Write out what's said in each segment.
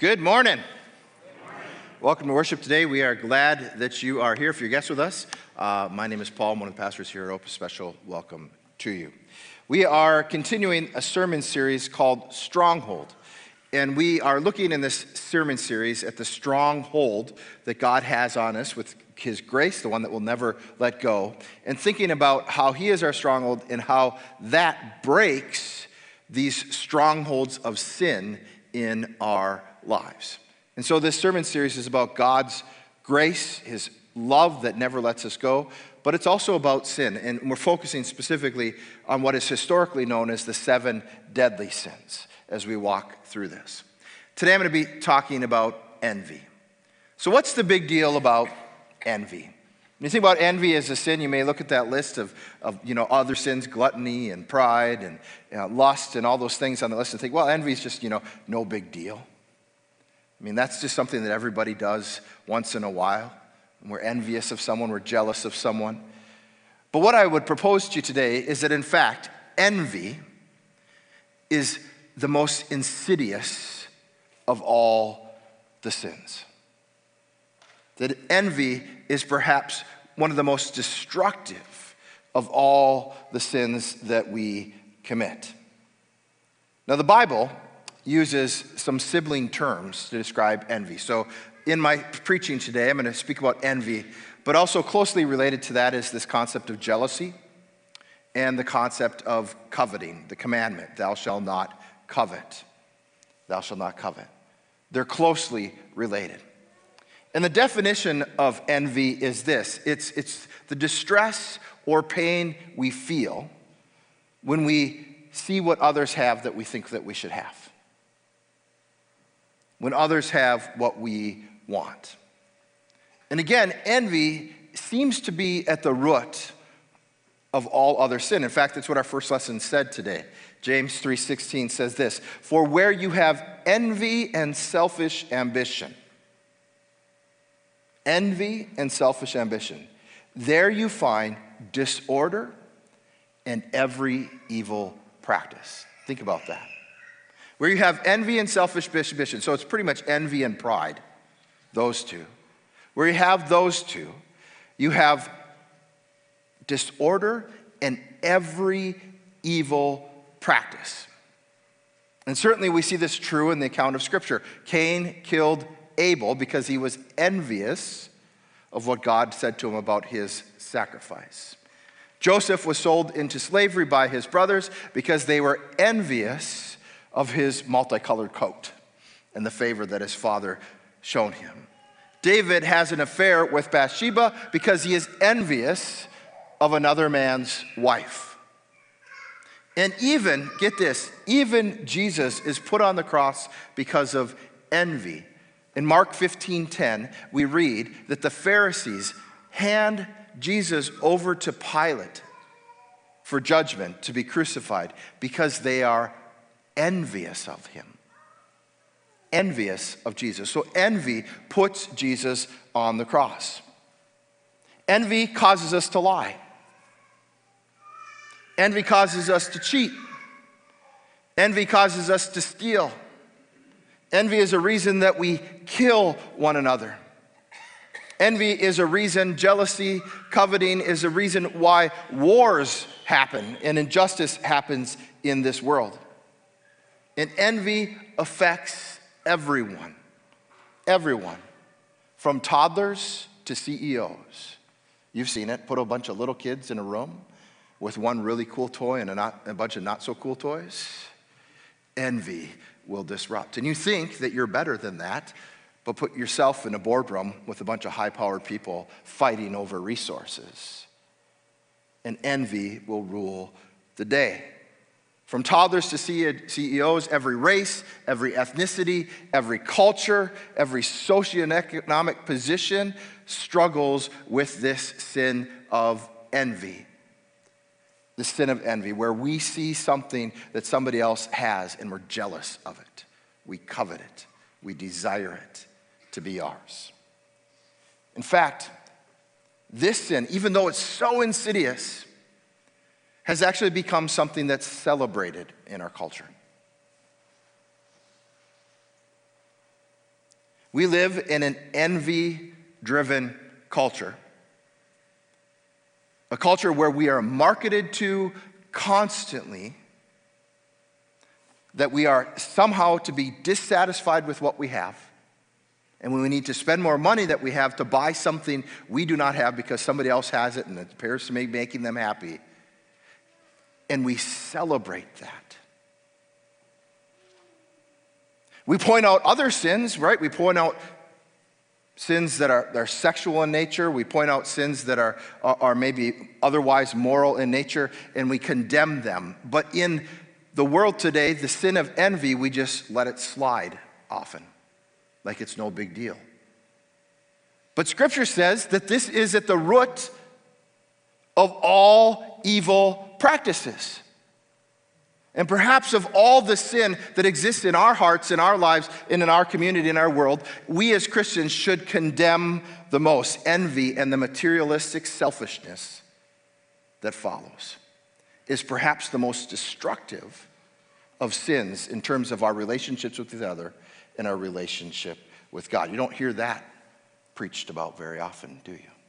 Good morning. Welcome to worship today. We are glad that you are here. If you're guests with us, uh, my name is Paul. I'm one of the pastors here at Hope. Special welcome to you. We are continuing a sermon series called Stronghold. And we are looking in this sermon series at the stronghold that God has on us with His grace, the one that will never let go, and thinking about how He is our stronghold and how that breaks these strongholds of sin in our lives. And so this sermon series is about God's grace, His love that never lets us go, but it's also about sin. And we're focusing specifically on what is historically known as the seven deadly sins as we walk through this. Today I'm going to be talking about envy. So, what's the big deal about envy? When you think about envy as a sin, you may look at that list of, of you know, other sins, gluttony and pride and you know, lust and all those things on the list and think, well, envy is just, you know, no big deal. I mean, that's just something that everybody does once in a while. We're envious of someone, we're jealous of someone. But what I would propose to you today is that, in fact, envy is the most insidious of all the sins. That envy is perhaps one of the most destructive of all the sins that we commit. Now, the Bible uses some sibling terms to describe envy. So, in my preaching today, I'm going to speak about envy, but also closely related to that is this concept of jealousy and the concept of coveting, the commandment, thou shalt not covet. Thou shalt not covet. They're closely related. And the definition of envy is this it's, it's the distress or pain we feel when we see what others have that we think that we should have when others have what we want. And again, envy seems to be at the root of all other sin. In fact, that's what our first lesson said today. James 3:16 says this, "For where you have envy and selfish ambition, envy and selfish ambition, there you find disorder and every evil practice." Think about that where you have envy and selfish ambition. So it's pretty much envy and pride, those two. Where you have those two, you have disorder and every evil practice. And certainly we see this true in the account of Scripture. Cain killed Abel because he was envious of what God said to him about his sacrifice. Joseph was sold into slavery by his brothers because they were envious of his multicolored coat and the favor that his father shown him. David has an affair with Bathsheba because he is envious of another man's wife. And even, get this, even Jesus is put on the cross because of envy. In Mark 15:10, we read that the Pharisees hand Jesus over to Pilate for judgment to be crucified because they are envious of him. Envious of Jesus. So envy puts Jesus on the cross. Envy causes us to lie. Envy causes us to cheat. Envy causes us to steal. Envy is a reason that we kill one another. Envy is a reason, jealousy, coveting is a reason why wars happen and injustice happens in this world. And envy affects everyone. Everyone. From toddlers to CEOs. You've seen it. Put a bunch of little kids in a room with one really cool toy and a, not, a bunch of not so cool toys. Envy will disrupt. And you think that you're better than that, but put yourself in a boardroom with a bunch of high powered people fighting over resources. And envy will rule the day. From toddlers to CEOs, every race, every ethnicity, every culture, every socioeconomic position struggles with this sin of envy. The sin of envy, where we see something that somebody else has and we're jealous of it. We covet it, we desire it to be ours. In fact, this sin, even though it's so insidious, has actually become something that's celebrated in our culture. We live in an envy driven culture, a culture where we are marketed to constantly that we are somehow to be dissatisfied with what we have. And we need to spend more money that we have to buy something we do not have because somebody else has it and it appears to be making them happy. And we celebrate that. We point out other sins, right? We point out sins that are, that are sexual in nature. We point out sins that are, are, are maybe otherwise moral in nature, and we condemn them. But in the world today, the sin of envy, we just let it slide often, like it's no big deal. But scripture says that this is at the root of all evil practices. And perhaps of all the sin that exists in our hearts, in our lives, and in our community, in our world, we as Christians should condemn the most envy and the materialistic selfishness that follows is perhaps the most destructive of sins in terms of our relationships with each other and our relationship with God. You don't hear that preached about very often, do you?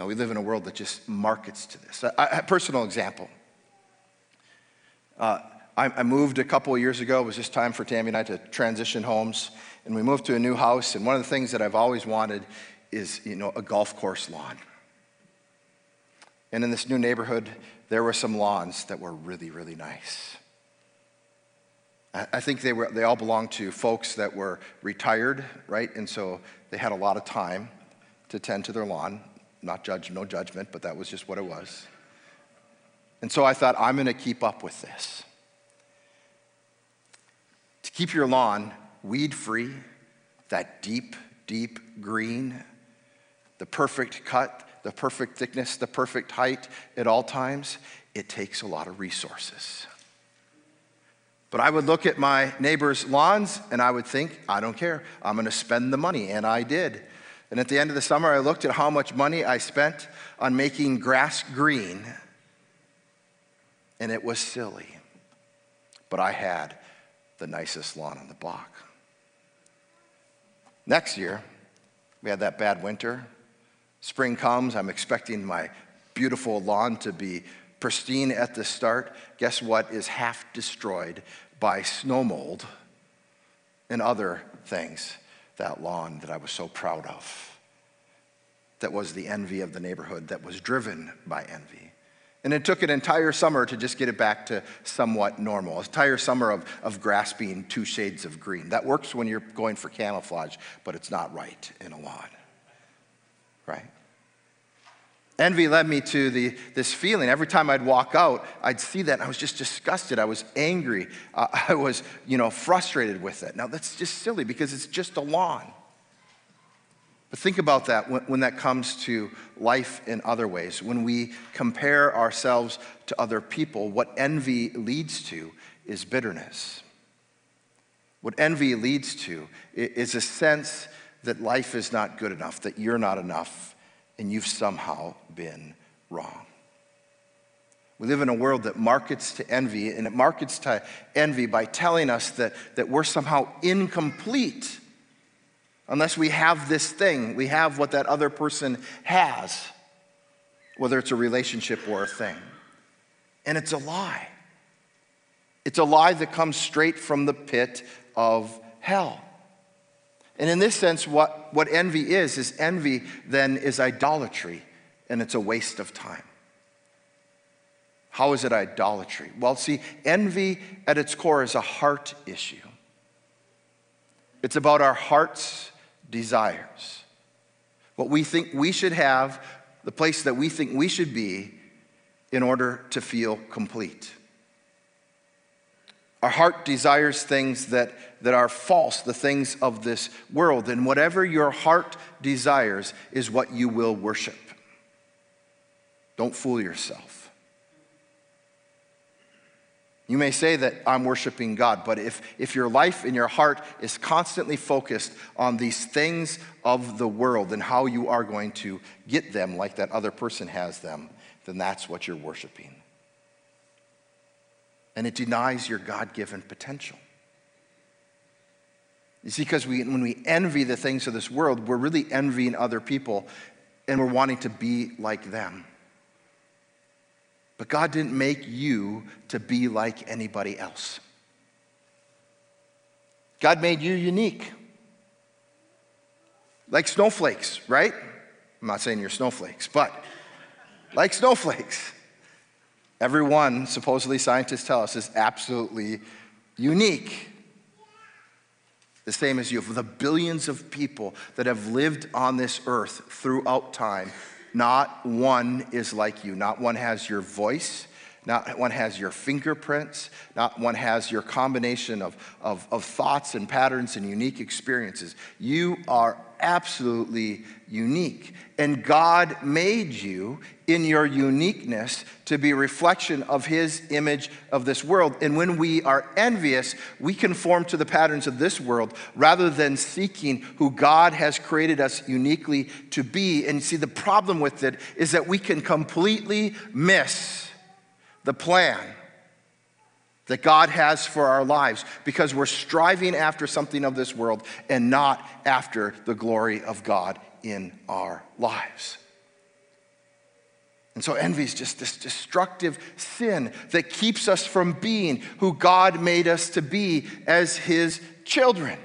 Now, we live in a world that just markets to this. A, a personal example. Uh, I, I, moved a couple of years ago. It was just time for Tammy and I to transition homes. And we moved to a new house. And one of the things that I've always wanted is, you know, a golf course lawn. And in this new neighborhood, there were some lawns that were really, really nice. I think they, were, they all belonged to folks that were retired, right? And so they had a lot of time to tend to their lawn. Not judge, no judgment, but that was just what it was. And so I thought, I'm going to keep up with this. To keep your lawn weed free, that deep, deep green, the perfect cut, the perfect thickness, the perfect height at all times, it takes a lot of resources. But I would look at my neighbor's lawns and I would think, I don't care. I'm going to spend the money. And I did. And at the end of the summer, I looked at how much money I spent on making grass green. And it was silly. But I had the nicest lawn on the block. Next year, we had that bad winter. Spring comes, I'm expecting my beautiful lawn to be pristine at the start. Guess what is half destroyed by snow mold and other things? That lawn that I was so proud of, that was the envy of the neighborhood, that was driven by envy. And it took an entire summer to just get it back to somewhat normal. An entire summer of, of grass being two shades of green. That works when you're going for camouflage, but it's not right in a lawn right? Envy led me to the, this feeling. Every time I'd walk out, I'd see that, and I was just disgusted. I was angry. Uh, I was, you know, frustrated with it. Now, that's just silly because it's just a lawn. But think about that when, when that comes to life in other ways. When we compare ourselves to other people, what envy leads to is bitterness. What envy leads to is a sense that life is not good enough, that you're not enough, and you've somehow been wrong. We live in a world that markets to envy, and it markets to envy by telling us that, that we're somehow incomplete unless we have this thing, we have what that other person has, whether it's a relationship or a thing. And it's a lie. It's a lie that comes straight from the pit of hell. And in this sense, what, what envy is, is envy then is idolatry, and it's a waste of time. How is it idolatry? Well, see, envy at its core is a heart issue. It's about our heart's desires. What we think we should have, the place that we think we should be in order to feel complete. Our heart desires things that, that are false, the things of this world. And whatever your heart desires is what you will worship. Don't fool yourself. You may say that I'm worshiping God, but if, if your life and your heart is constantly focused on these things of the world and how you are going to get them like that other person has them, then that's what you're worshiping and it denies your God given potential. See, because we, when we envy the things of this world, we're really envying other people and we're wanting to be like them. But God didn't make you to be like anybody else. God made you unique. Like snowflakes, right? I'm not saying you're snowflakes, but like snowflakes. Everyone, supposedly scientists tell us, is absolutely unique the same as you. For the billions of people that have lived on this earth throughout time, not one is like you. Not one has your voice. Not one has your fingerprints. Not one has your combination of, of, of thoughts and patterns and unique experiences. You are absolutely unique. And God made you in your uniqueness to be a reflection of His image of this world. And when we are envious, we conform to the patterns of this world rather than seeking who God has created us uniquely to be. And see, the problem with it is that we can completely miss the plan that God has for our lives because we're striving after something of this world and not after the glory of God in our lives. And so envy is just this destructive sin that keeps us from being who God made us to be as His children.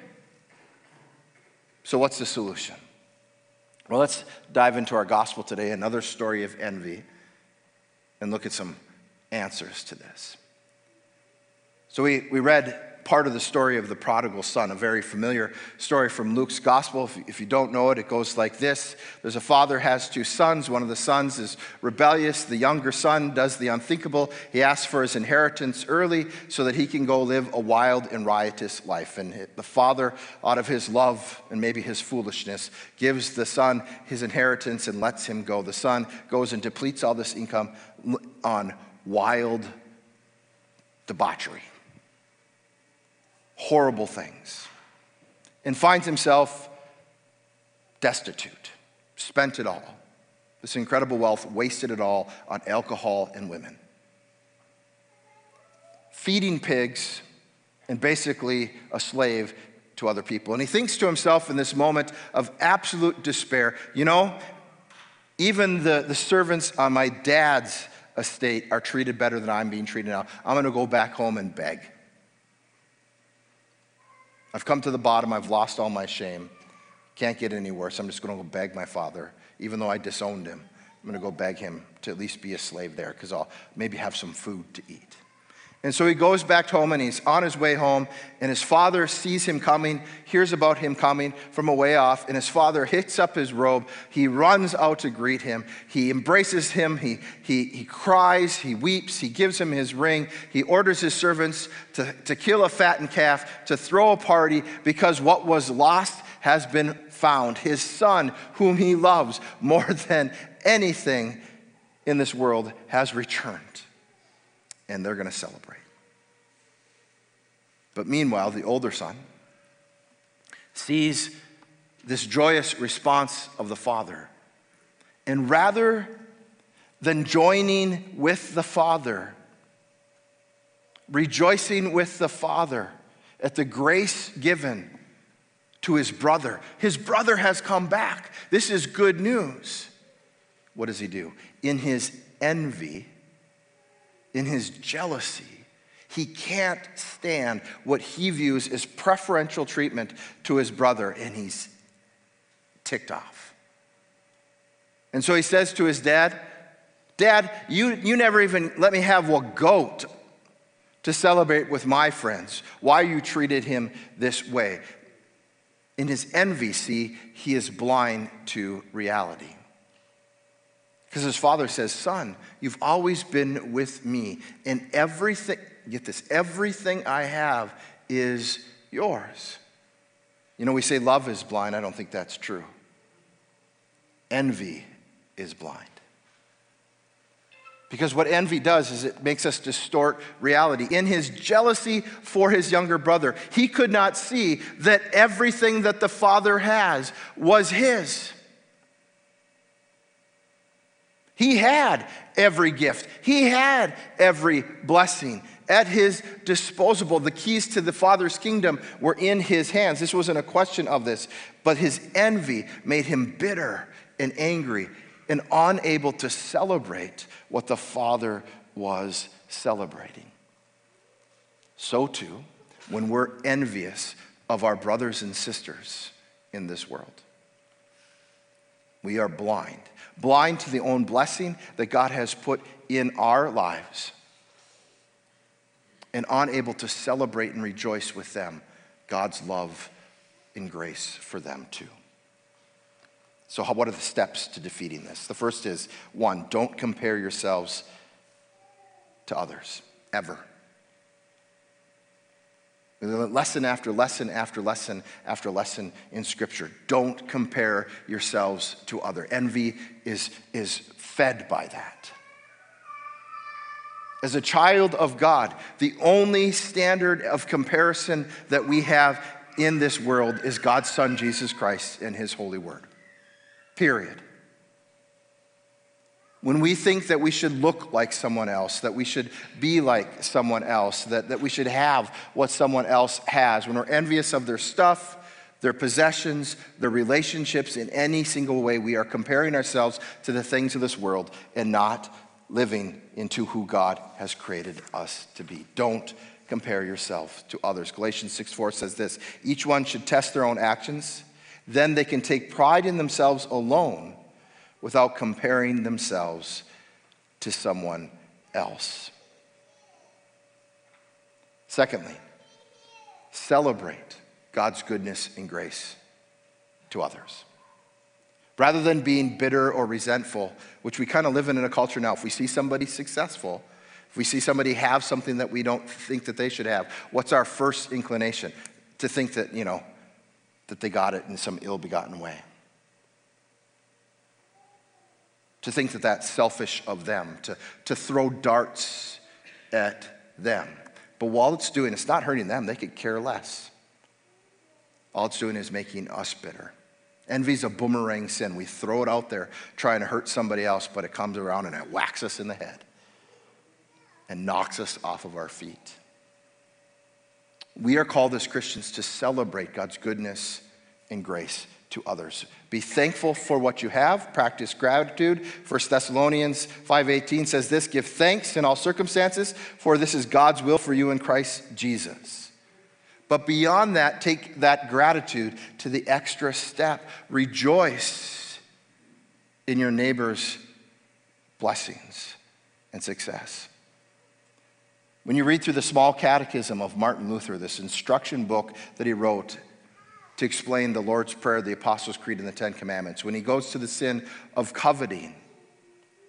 So, what's the solution? Well, let's dive into our gospel today, another story of envy, and look at some answers to this. So we, we read part of the story of the prodigal son, a very familiar story from Luke's gospel. If, if, you don't know it, it goes like this There's a father has two sons. One of the sons is rebellious. The younger son does the unthinkable. He asks for his inheritance early so that he can go live a wild and riotous life. And the father, out of his love and maybe his foolishness, gives the son his inheritance and lets him go. The son goes and depletes all this income on wild debauchery horrible things and finds himself destitute, spent it all. This incredible wealth, wasted it all on alcohol and women. Feeding pigs and basically a slave to other people. And he thinks to himself in this moment of absolute despair, you know, even the, the servants on my dad's estate are treated better than I'm being treated now. I'm going to go back home and beg. I've come to the bottom. I've lost all my shame. Can't get any worse. I'm just going to go beg my father, even though I disowned him. I'm going to go beg him to at least be a slave there because I'll maybe have some food to eat. And so he goes back home and he's on his way home, and his father sees him coming, hears about him coming from a way off, and his father hits up his robe. He runs out to greet him. He embraces him. He, he, he cries. He weeps. He gives him his ring. He orders his servants to, to kill a fattened calf, to throw a party, because what was lost has been found. His son, whom he loves more than anything in this world, has returned. And they're going to celebrate. But meanwhile, the older son sees this joyous response of the father. And rather than joining with the father, rejoicing with the father at the grace given to his brother, his brother has come back. This is good news. What does he do? In his envy, in his jealousy, he can't stand what he views as preferential treatment to his brother, and he's ticked off. And so he says to his dad, Dad, you, you never even let me have a goat to celebrate with my friends. Why you treated him this way? In his envy, see, he is blind to reality. Because his father says, Son, you've always been with me, and everything, get this, everything I have is yours. You know, we say love is blind. I don't think that's true. Envy is blind. Because what envy does is it makes us distort reality. In his jealousy for his younger brother, he could not see that everything that the father has was his. He had every gift, he had every blessing. at his disposal. The keys to the Father's kingdom were in his hands. This wasn't a question of this, but his envy made him bitter and angry and unable to celebrate what the Father was celebrating. So, too, when we're envious of our brothers and sisters in this world, we are blind, blind to the own blessing that God has put in our lives, and unable to celebrate and rejoice with them God's love and grace for them too. So, how, what are the steps to defeating this? The first is one, don't compare yourselves to others, ever. Lesson after lesson after lesson after lesson in Scripture. Don't compare yourselves to other. Envy is, is fed by that. As a child of God, the only standard of comparison that we have in this world is God's Son, Jesus Christ, and His holy word. Period. When we think that we should look like someone else, that we should be like someone else, that, that we should have what someone else has, when we're envious of their stuff, their possessions, their relationships in any single way, we are comparing ourselves to the things of this world and not living into who God has created us to be. Don't compare yourself to others. Galatians 6 4 says this each one should test their own actions, then they can take pride in themselves alone without comparing themselves to someone else. Secondly, celebrate God's goodness and grace to others. Rather than being bitter or resentful, which we kind of live in in a culture now, if we see somebody successful, if we see somebody have something that we don't think that they should have, what's our first inclination? To think that, you know, that they got it in some ill begotten way to think that that's selfish of them, to, to throw darts at them. But while it's doing, it's not hurting them, they could care less. All it's doing is making us bitter. Envy's a boomerang sin. We throw it out there trying to hurt somebody else, but it comes around and it whacks us in the head and knocks us off of our feet. We are called as Christians to celebrate God's goodness and grace to others. Be thankful for what you have, practice gratitude. 1 Thessalonians 5:18 says this, give thanks in all circumstances, for this is God's will for you in Christ Jesus. But beyond that, take that gratitude to the extra step. Rejoice in your neighbor's blessings and success. When you read through the small catechism of Martin Luther, this instruction book that he wrote, to explain the Lord's Prayer, the Apostles' Creed, and the Ten Commandments. When he goes to the sin of coveting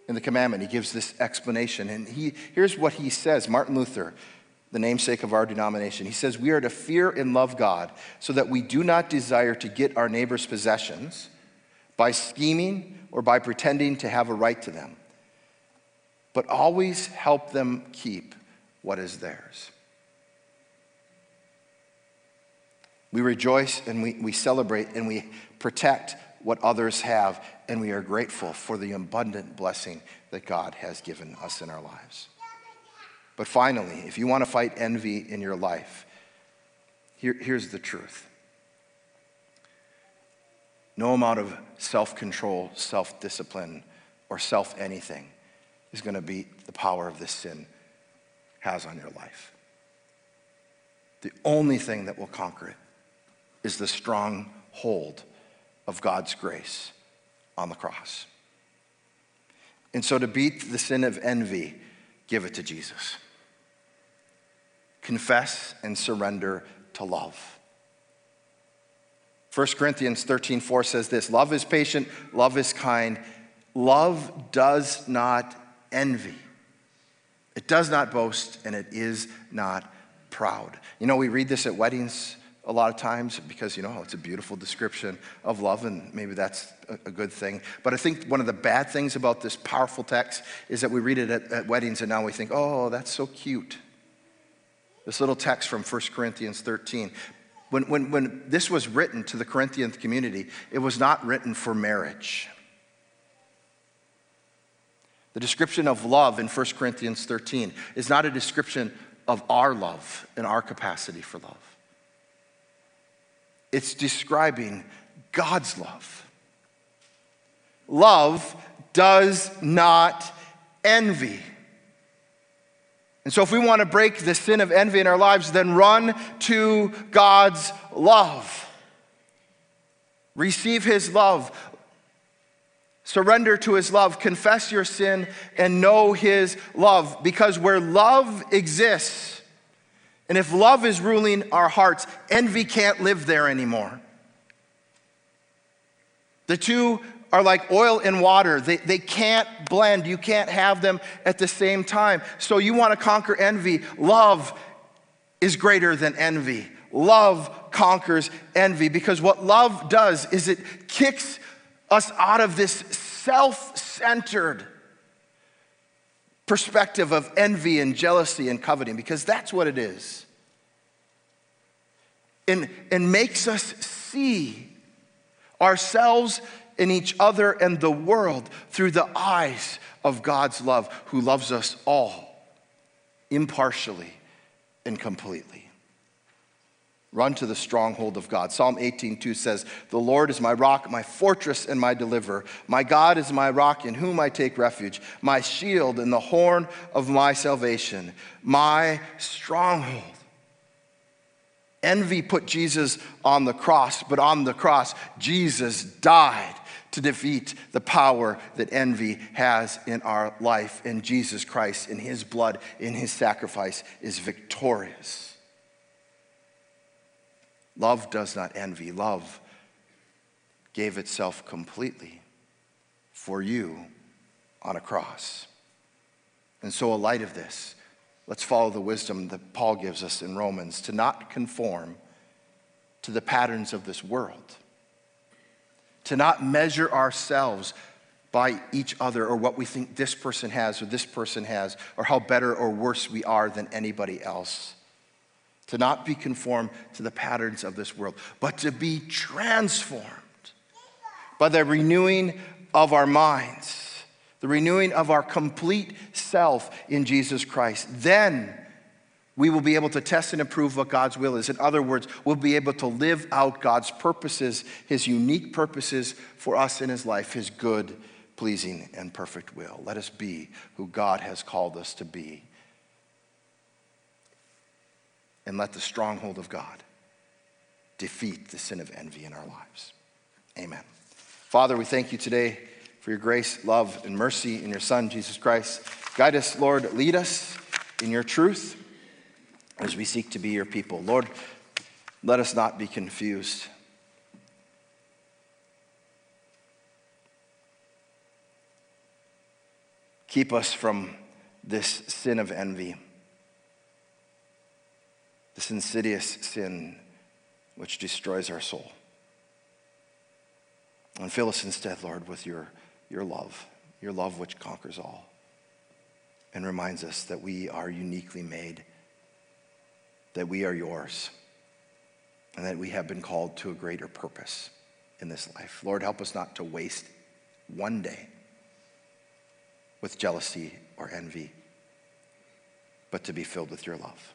in the commandment, he gives this explanation. And he, here's what he says Martin Luther, the namesake of our denomination, he says, We are to fear and love God so that we do not desire to get our neighbor's possessions by scheming or by pretending to have a right to them, but always help them keep what is theirs. We rejoice and we, we celebrate and we protect what others have, and we are grateful for the abundant blessing that God has given us in our lives. But finally, if you want to fight envy in your life, here, here's the truth no amount of self control, self discipline, or self anything is going to beat the power of this sin has on your life. The only thing that will conquer it is the strong hold of God's grace on the cross. And so, to beat the sin of envy, give it to Jesus. Confess and surrender to love. 1 Corinthians 13 4 says this Love is patient, love is kind, love does not envy. It does not boast, and it is not proud. You know, we read this at weddings a lot of times because, you know, it's a beautiful description of love, and maybe that's a, good thing. But I think one of the bad things about this powerful text is that we read it at, at weddings and now we think, oh, that's so cute. This little text from 1 Corinthians 13. When, when, when this was written to the Corinthian community, it was not written for marriage. The description of love in 1 Corinthians 13 is not a description of our love and our capacity for love. It's describing God's love. Love does not envy. And so, if we want to break the sin of envy in our lives, then run to God's love. Receive His love. Surrender to His love. Confess your sin and know His love. Because where love exists, and if love is ruling our hearts, envy can't live there anymore. The two are like oil and water. They, they can't blend. You can't have them at the same time. So you want to conquer envy. Love is greater than envy. Love conquers envy because what love does is it kicks us out of this self centered perspective of envy and jealousy and coveting because that's what it is. And, and makes us see ourselves in each other and the world through the eyes of God's love, who loves us all impartially and completely. Run to the stronghold of God. Psalm 18:2 says, "The Lord is my rock, my fortress and my deliverer. My God is my rock in whom I take refuge, my shield and the horn of my salvation, my stronghold." Envy put Jesus on the cross, but on the cross, Jesus died to defeat the power that envy has in our life. And Jesus Christ, in his blood, in his sacrifice, is victorious. Love does not envy. Love gave itself completely for you on a cross. And so, in light of this, let's follow the wisdom that Paul gives us in Romans to not conform to the patterns of this world to not measure ourselves by each other or what we think this person has or this person has or how better or worse we are than anybody else. To not be conformed to the patterns of this world, but to be transformed by the renewing of our minds, the renewing of our complete self in Jesus Christ. Then we will be able to test and approve what God's will is. In other words, we'll be able to live out God's purposes, His unique purposes for us in His life, His good, pleasing, and perfect will. Let us be who God has called us to be. And let the stronghold of God defeat the sin of envy in our lives. Amen. Father, we thank you today for your grace, love, and mercy in your Son, Jesus Christ. Guide us, Lord, lead us in your truth as we seek to be your people. Lord, let us not be confused. Keep us from this sin of envy, this insidious sin which destroys our soul. And fill us instead, Lord, with your, your love, your love which conquers all, and reminds us that we are uniquely made that we are yours and that we have been called to a greater purpose in this life. Lord, help us not to waste one day with jealousy or envy, but to be filled with your love.